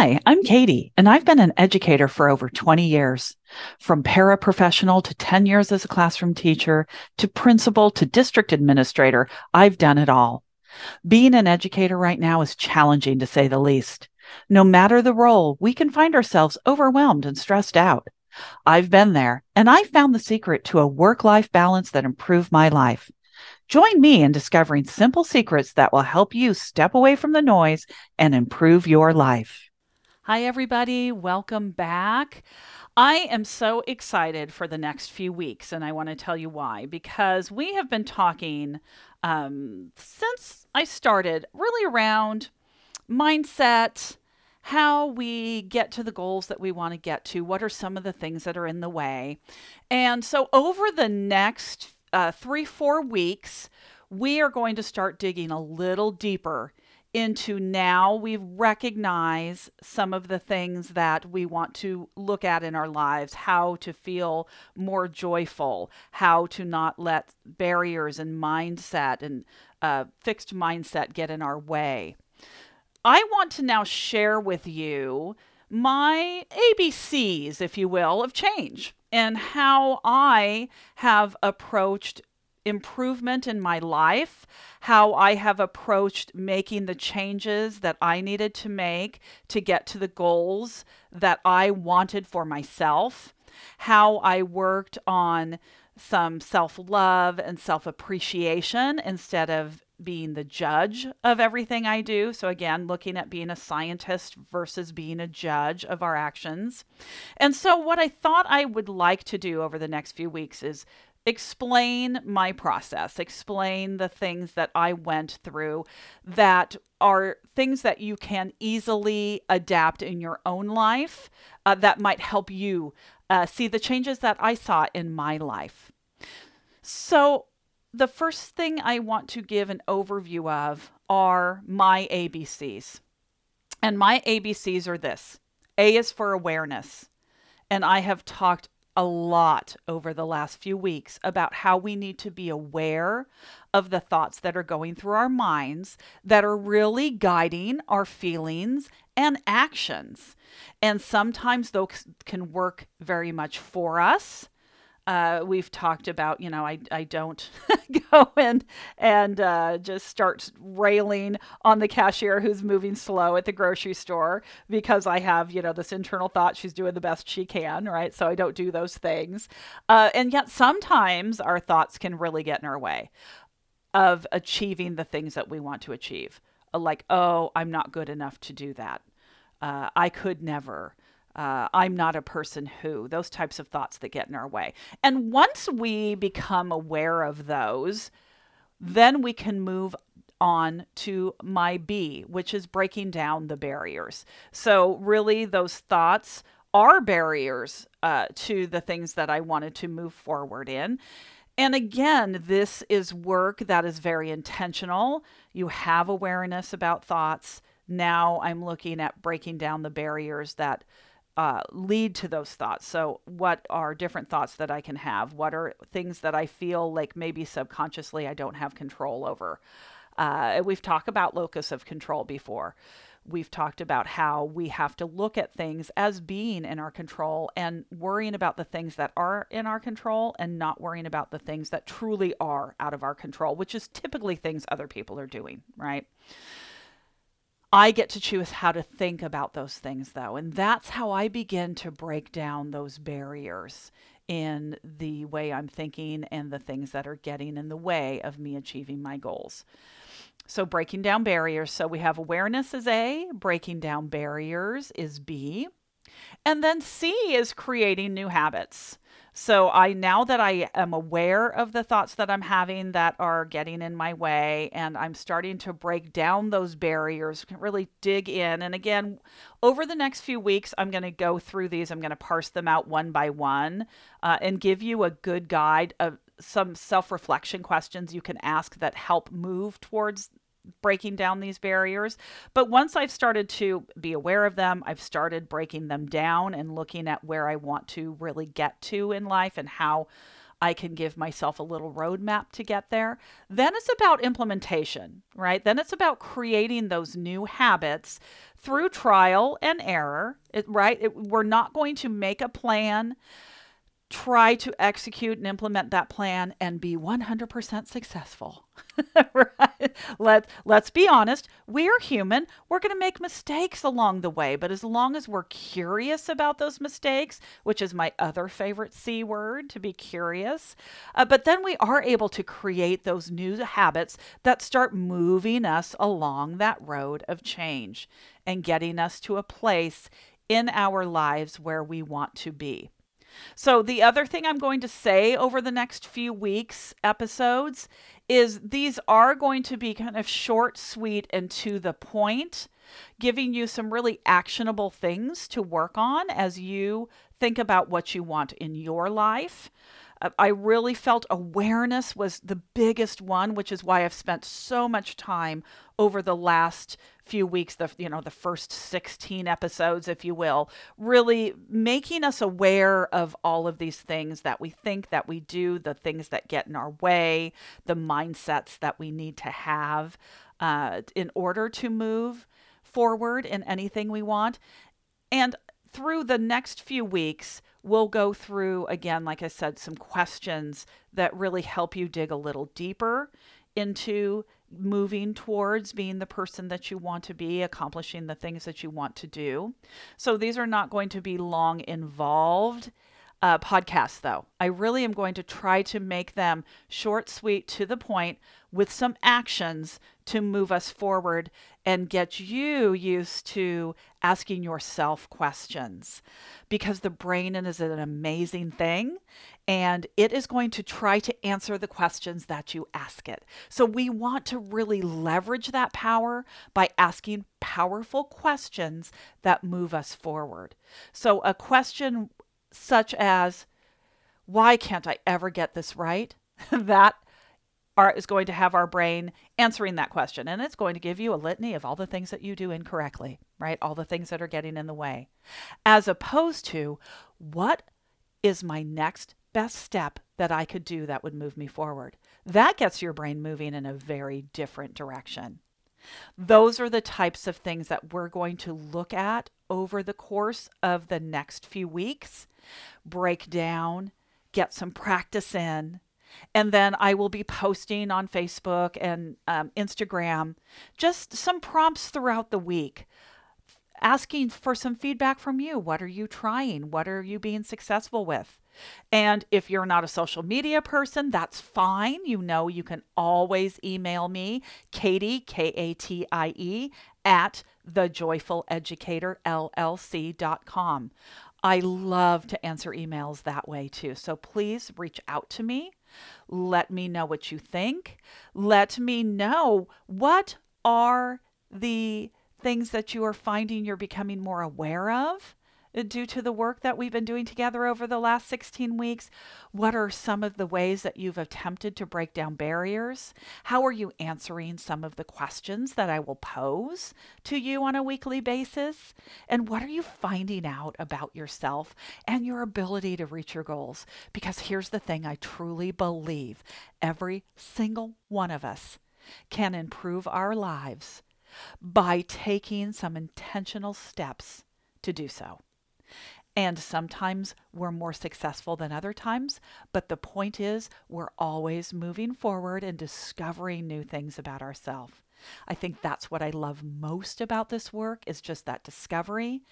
Hi, I'm Katie, and I've been an educator for over 20 years. From paraprofessional to 10 years as a classroom teacher to principal to district administrator, I've done it all. Being an educator right now is challenging to say the least. No matter the role, we can find ourselves overwhelmed and stressed out. I've been there, and I found the secret to a work life balance that improved my life. Join me in discovering simple secrets that will help you step away from the noise and improve your life. Hi, everybody. Welcome back. I am so excited for the next few weeks, and I want to tell you why. Because we have been talking um, since I started really around mindset, how we get to the goals that we want to get to, what are some of the things that are in the way. And so, over the next uh, three, four weeks, we are going to start digging a little deeper into now we recognize some of the things that we want to look at in our lives, how to feel more joyful, how to not let barriers and mindset and uh, fixed mindset get in our way. I want to now share with you my ABCs, if you will, of change and how I have approached improvement in my life, how I have approached making the changes that I needed to make to get to the goals that I wanted for myself, how I worked on some self love and self appreciation instead of being the judge of everything I do. So, again, looking at being a scientist versus being a judge of our actions. And so, what I thought I would like to do over the next few weeks is explain my process, explain the things that I went through that are things that you can easily adapt in your own life uh, that might help you uh, see the changes that I saw in my life. So, the first thing I want to give an overview of are my ABCs. And my ABCs are this A is for awareness. And I have talked a lot over the last few weeks about how we need to be aware of the thoughts that are going through our minds that are really guiding our feelings and actions. And sometimes those can work very much for us uh, we've talked about, you know, I, I don't go in and uh, just start railing on the cashier who's moving slow at the grocery store because I have, you know, this internal thought she's doing the best she can, right? So I don't do those things. Uh, and yet sometimes our thoughts can really get in our way of achieving the things that we want to achieve. Like, oh, I'm not good enough to do that. Uh, I could never uh, I'm not a person who, those types of thoughts that get in our way. And once we become aware of those, then we can move on to my B, which is breaking down the barriers. So, really, those thoughts are barriers uh, to the things that I wanted to move forward in. And again, this is work that is very intentional. You have awareness about thoughts. Now I'm looking at breaking down the barriers that uh, lead to those thoughts. So, what are different thoughts that I can have? What are things that I feel like maybe subconsciously I don't have control over? Uh, we've talked about locus of control before. We've talked about how we have to look at things as being in our control and worrying about the things that are in our control and not worrying about the things that truly are out of our control, which is typically things other people are doing, right? I get to choose how to think about those things, though. And that's how I begin to break down those barriers in the way I'm thinking and the things that are getting in the way of me achieving my goals. So, breaking down barriers. So, we have awareness is A, breaking down barriers is B. And then C is creating new habits. So I now that I am aware of the thoughts that I'm having that are getting in my way and I'm starting to break down those barriers, really dig in. And again, over the next few weeks, I'm going to go through these. I'm going to parse them out one by one uh, and give you a good guide of some self reflection questions you can ask that help move towards breaking down these barriers. But once I've started to be aware of them, I've started breaking them down and looking at where I want to really get to in life and how I can give myself a little roadmap to get there. Then it's about implementation, right? Then it's about creating those new habits through trial and error, right? It, we're not going to make a plan try to execute and implement that plan and be 100% successful. right? Let, let's be honest, we're human. We're going to make mistakes along the way, but as long as we're curious about those mistakes, which is my other favorite C word, to be curious, uh, but then we are able to create those new habits that start moving us along that road of change and getting us to a place in our lives where we want to be. So, the other thing I'm going to say over the next few weeks' episodes is these are going to be kind of short, sweet, and to the point, giving you some really actionable things to work on as you think about what you want in your life. I really felt awareness was the biggest one, which is why I've spent so much time over the last few weeks, the you know, the first 16 episodes, if you will, really making us aware of all of these things that we think that we do, the things that get in our way, the mindsets that we need to have uh, in order to move forward in anything we want. And through the next few weeks, we'll go through, again, like I said, some questions that really help you dig a little deeper into moving towards being the person that you want to be, accomplishing the things that you want to do. So these are not going to be long involved uh, podcasts, though. I really am going to try to make them short, sweet, to the point, with some actions to move us forward and get you used to asking yourself questions. Because the brain is an amazing thing and it is going to try to answer the questions that you ask it. So we want to really leverage that power by asking powerful questions that move us forward. So a question such as, why can't I ever get this right? that are, is going to have our brain answering that question. And it's going to give you a litany of all the things that you do incorrectly, right? All the things that are getting in the way. As opposed to, what is my next best step that I could do that would move me forward? That gets your brain moving in a very different direction. Those are the types of things that we're going to look at over the course of the next few weeks break down, get some practice in. And then I will be posting on Facebook and um, Instagram just some prompts throughout the week, asking for some feedback from you. What are you trying? What are you being successful with? And if you're not a social media person, that's fine. You know, you can always email me, Katie, K A T I E, at thejoyfuleducatorllc.com. I love to answer emails that way too. So please reach out to me. Let me know what you think. Let me know what are the things that you are finding you're becoming more aware of due to the work that we've been doing together over the last 16 weeks? What are some of the ways that you've attempted to break down barriers? How are you answering some of the questions that I will pose to you on a weekly basis? And what are you finding out about yourself and your ability to reach your goals? Because here's the thing I truly believe every single one of us can improve our lives by taking some intentional steps to do so. And sometimes we're more successful than other times, but the point is we're always moving forward and discovering new things about ourselves. I think that's what I love most about this work is just that discovery.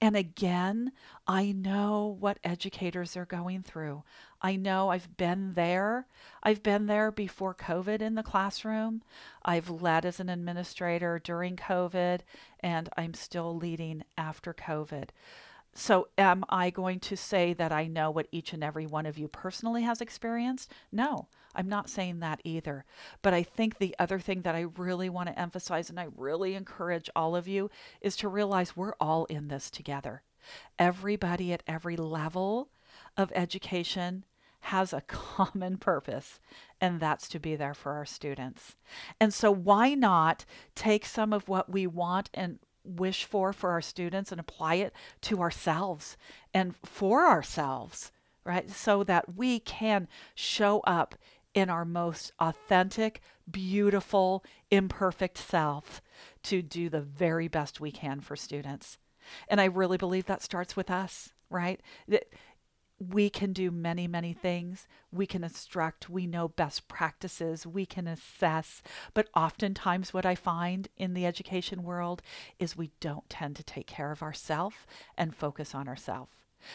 And again, I know what educators are going through. I know I've been there. I've been there before COVID in the classroom. I've led as an administrator during COVID, and I'm still leading after COVID. So, am I going to say that I know what each and every one of you personally has experienced? No, I'm not saying that either. But I think the other thing that I really want to emphasize and I really encourage all of you is to realize we're all in this together. Everybody at every level of education has a common purpose, and that's to be there for our students. And so, why not take some of what we want and wish for for our students and apply it to ourselves and for ourselves right? So that we can show up in our most authentic, beautiful, imperfect self to do the very best we can for students. And I really believe that starts with us, right? We can do many, many things. We can instruct, we know best practices, we can assess. But oftentimes, what I find in the education world is we don't tend to take care of ourselves and focus on ourselves.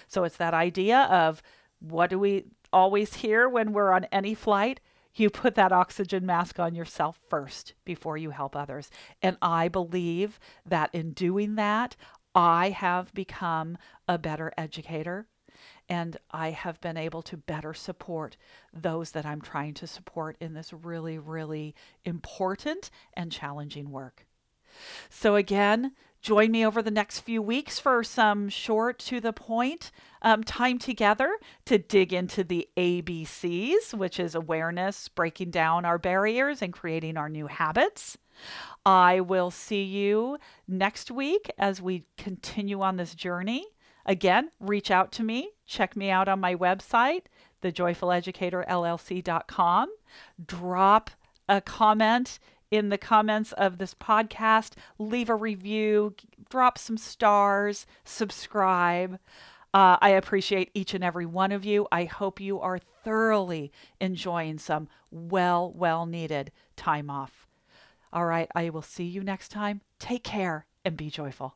So it's that idea of what do we always hear when we're on any flight? You put that oxygen mask on yourself first before you help others. And I believe that in doing that, I have become a better educator and I have been able to better support those that I'm trying to support in this really, really important and challenging work. So, again, join me over the next few weeks for some short, to the point um, time together to dig into the ABCs, which is awareness, breaking down our barriers, and creating our new habits. I will see you next week as we continue on this journey. Again, reach out to me. Check me out on my website, thejoyfuleducatorllc.com. Drop a comment in the comments of this podcast. Leave a review, drop some stars, subscribe. Uh, I appreciate each and every one of you. I hope you are thoroughly enjoying some well, well needed time off. All right, I will see you next time. Take care and be joyful.